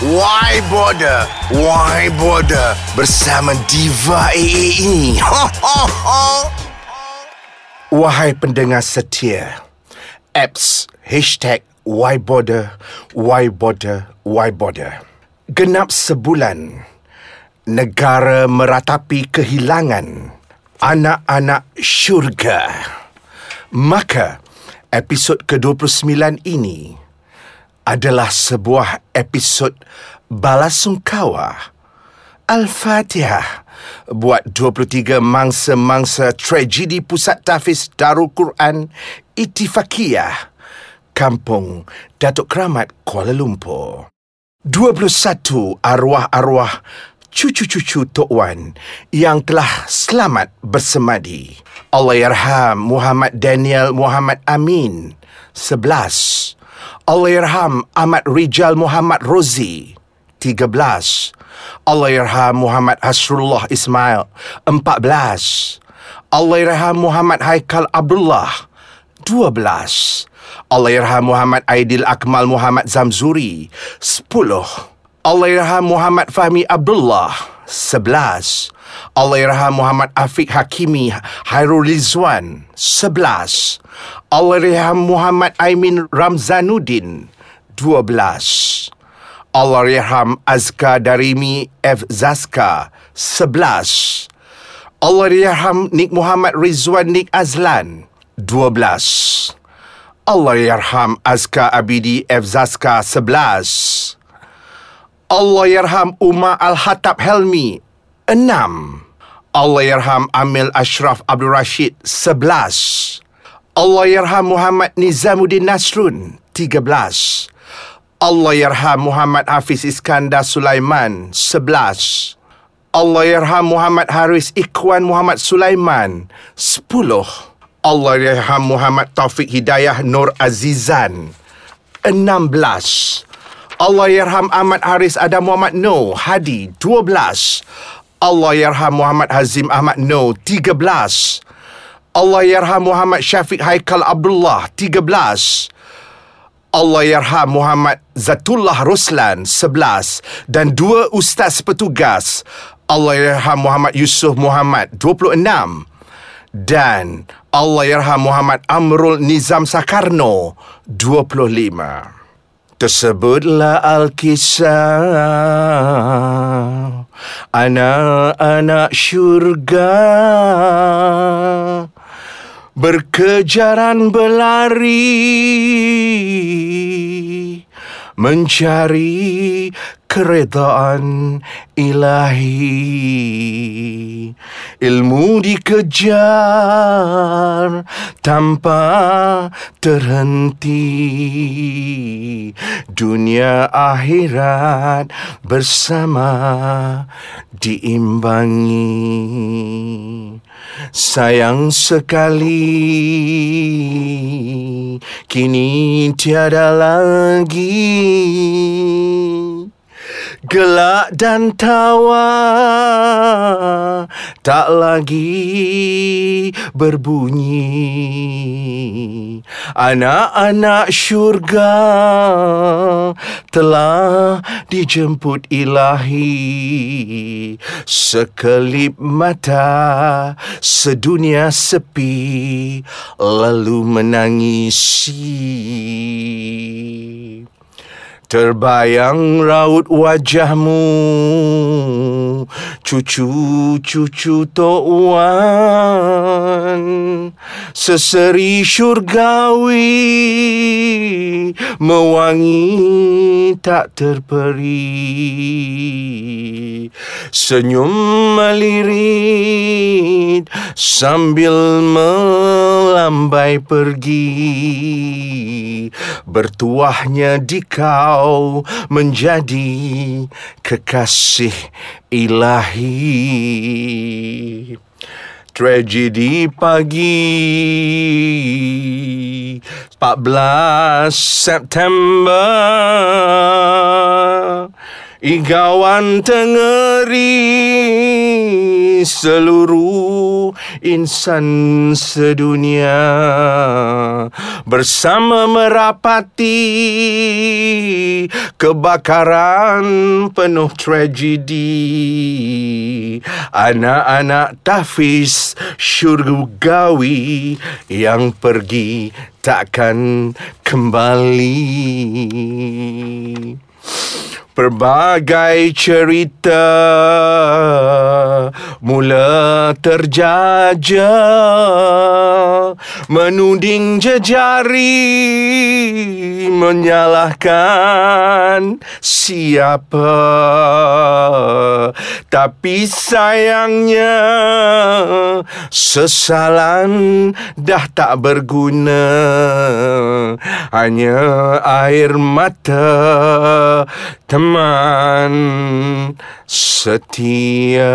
Why Border? Why Border? Bersama Diva AA ini. Wahai pendengar setia, apps hashtag Why Border, Why Border, Why Border. Genap sebulan, negara meratapi kehilangan anak-anak syurga. Maka, episod ke-29 ini adalah sebuah episod balasungkawa. Al-Fatihah buat 23 mangsa-mangsa tragedi Pusat Tafiz Darul Quran Itifakiyah Kampung Datuk Keramat Kuala Lumpur. 21 arwah-arwah cucu-cucu Tok Wan yang telah selamat bersemadi. Allahyarham Muhammad Daniel Muhammad Amin 11. Allahyarham Ahmad Rijal Muhammad Rozi 13. Allahyarham Muhammad Hasrullah Ismail 14. Allahyarham Muhammad Haikal Abdullah 12. Allahyarham Muhammad Aidil Akmal Muhammad Zamzuri 10. Allahyarham Muhammad Fahmi Abdullah 11. Allahyarham Muhammad Afiq Hakimi Hairul Rizwan 11. Allahyarham Muhammad Aimin Ramzanuddin 12. Allahyarham Azka Darimi F. Zaska 11. Allahyarham Nik Muhammad Rizwan Nik Azlan 12. Allahyarham Azka Abidi F. Zaska 11. Allahyarham Umar Al-Hatab Helmi 6. Allahyarham Amil Ashraf Abdul Rashid 11. Allahyarham Muhammad Nizamuddin Nasrun 13. Allahyarham Muhammad Hafiz Iskandar Sulaiman 11. Allahyarham Muhammad Haris Ikhwan Muhammad Sulaiman 10. Allahyarham Muhammad Taufik Hidayah Nur Azizan 16. Allahyarham Ahmad Haris Adam Muhammad No Hadi 12. Allahyarham Muhammad Hazim Ahmad No 13. Allahyarham Muhammad Syafiq Haikal Abdullah 13. Allahyarham Muhammad Zatullah Roslan 11 dan dua ustaz petugas Allahyarham Muhammad Yusuf Muhammad 26 dan Allahyarham Muhammad Amrul Nizam Sakarno 25 Tersebutlah Al-Kisah Anak-anak syurga. Berkejaran berlari Mencari keredaan ilahi. Ilmu dikejar tanpa terhenti. Dunia akhirat bersama diimbangi Sayang sekali. Kini tiada lagi Gelak dan tawa Tak lagi berbunyi. Anak-anak syurga Telah dijemput ilahi. Sekelip mata Sedunia sepi Lalu menangisi Terbayang raut wajahmu. Cucu-cucu Tok Wan Seseri syurgawi. Mewangi tak terperi. Senyum melirit Sambil melambai pergi. Bertuahnya di kau kau menjadi kekasih ilahi. Tragedi pagi 14 September Igawan tengeri seluruh insan sedunia bersama merapati kebakaran penuh tragedi. Anak-anak tafis syurgawi yang pergi takkan kembali Berbagai cerita mula terjaja menuding jejari menyalahkan siapa. Tapi sayangnya sesalan dah tak berguna. Hanya air mata teman setia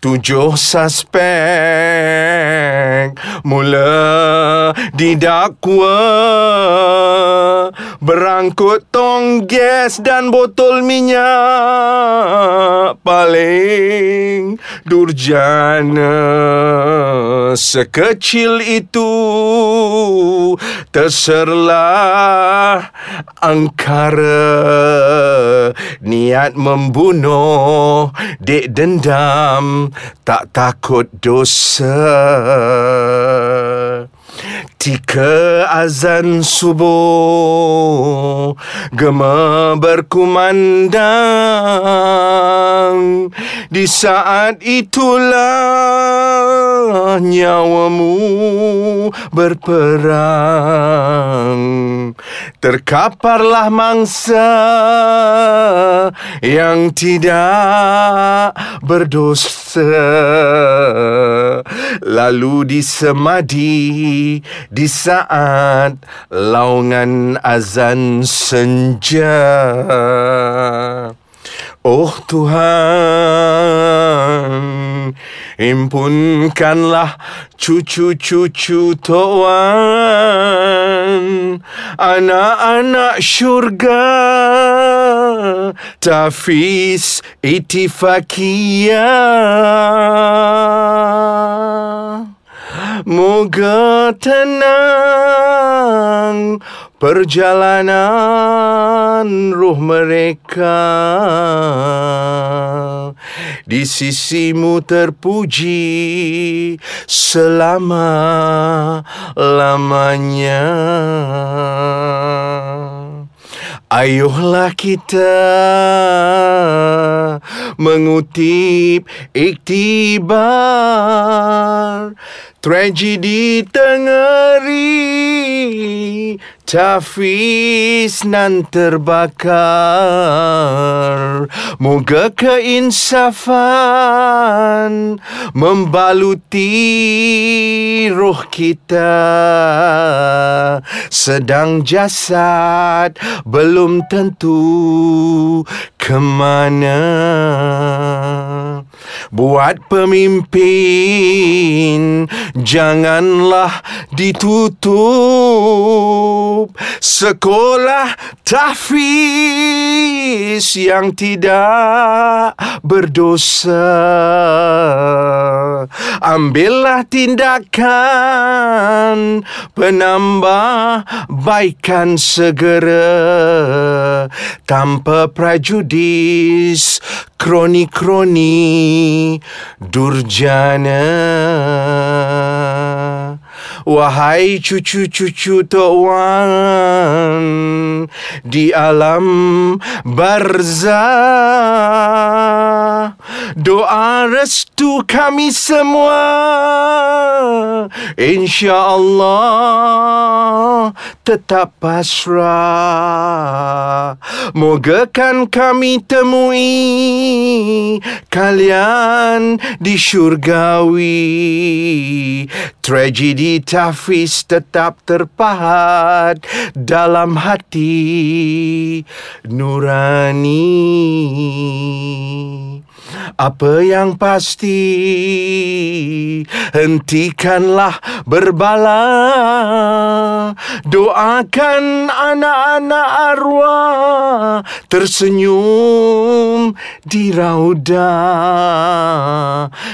Tujuh suspek mula didakwa berangkut tong gas dan botol minyak paling durjana. Sekecil itu terserlah angkara. Niat membunuh dek dendam tak takut dosa Tika azan subuh Gema berkumandang. Di saat itulah Nyawamu berperang. Terkaparlah mangsa Yang tidak berdosa. Lalu disemadi di saat laungan azan senja. Oh Tuhan, impunkanlah cucu-cucu tuan, anak-anak syurga, tafis itifakiyah. Moga tenang perjalanan ruh mereka di sisimu terpuji selama lamanya. Ayuhlah kita mengutip iktibar Tragedi tengeri Tafis nan terbakar. Moga keinsafan Membaluti roh kita. Sedang jasad belum tentu kemana. Buat pemimpin Janganlah ditutup Sekolah tahfiz Yang tidak berdosa Ambillah tindakan Penambah baikan segera Tanpa prejudis kroni-kroni durjana. Wahai cucu-cucu Tok Wan Di alam barzah Doa restu kami semua. InsyaAllah tetap pasrah. Moga kan kami temui Kalian di syurgawi. Tragedi Tafis tetap terpahat dalam hati nurani. Apa yang pasti Hentikanlah berbala Doakan anak-anak arwah tersenyum di rauda.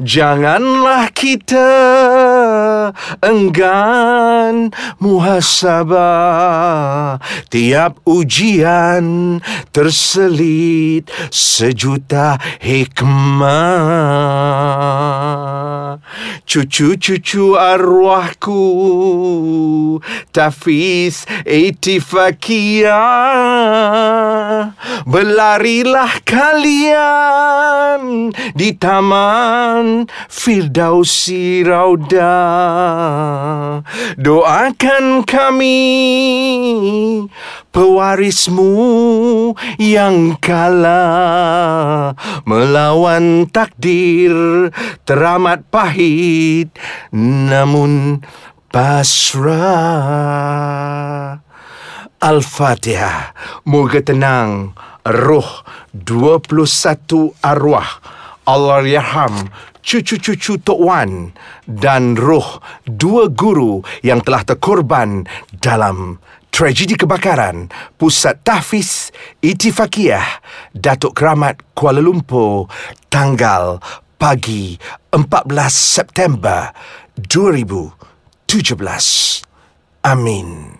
Janganlah kita enggan muhasabah. Tiap ujian terselit sejuta hikmah. Cucu-cucu arwahku Tafiz Etifakia Berlarilah kalian Di Taman Firdausi Rauda. Doakan kami Pewarismu yang kalah. Melawan takdir teramat pahit Namun pasrah. Al-Fatihah. Moga tenang Roh 21 arwah. Allah yarham cucu-cucu Tok Wan dan roh dua guru yang telah terkorban dalam tragedi kebakaran Pusat Tahfiz Itifakiyah Datuk Keramat Kuala Lumpur tanggal pagi 14 September 2017. Amin.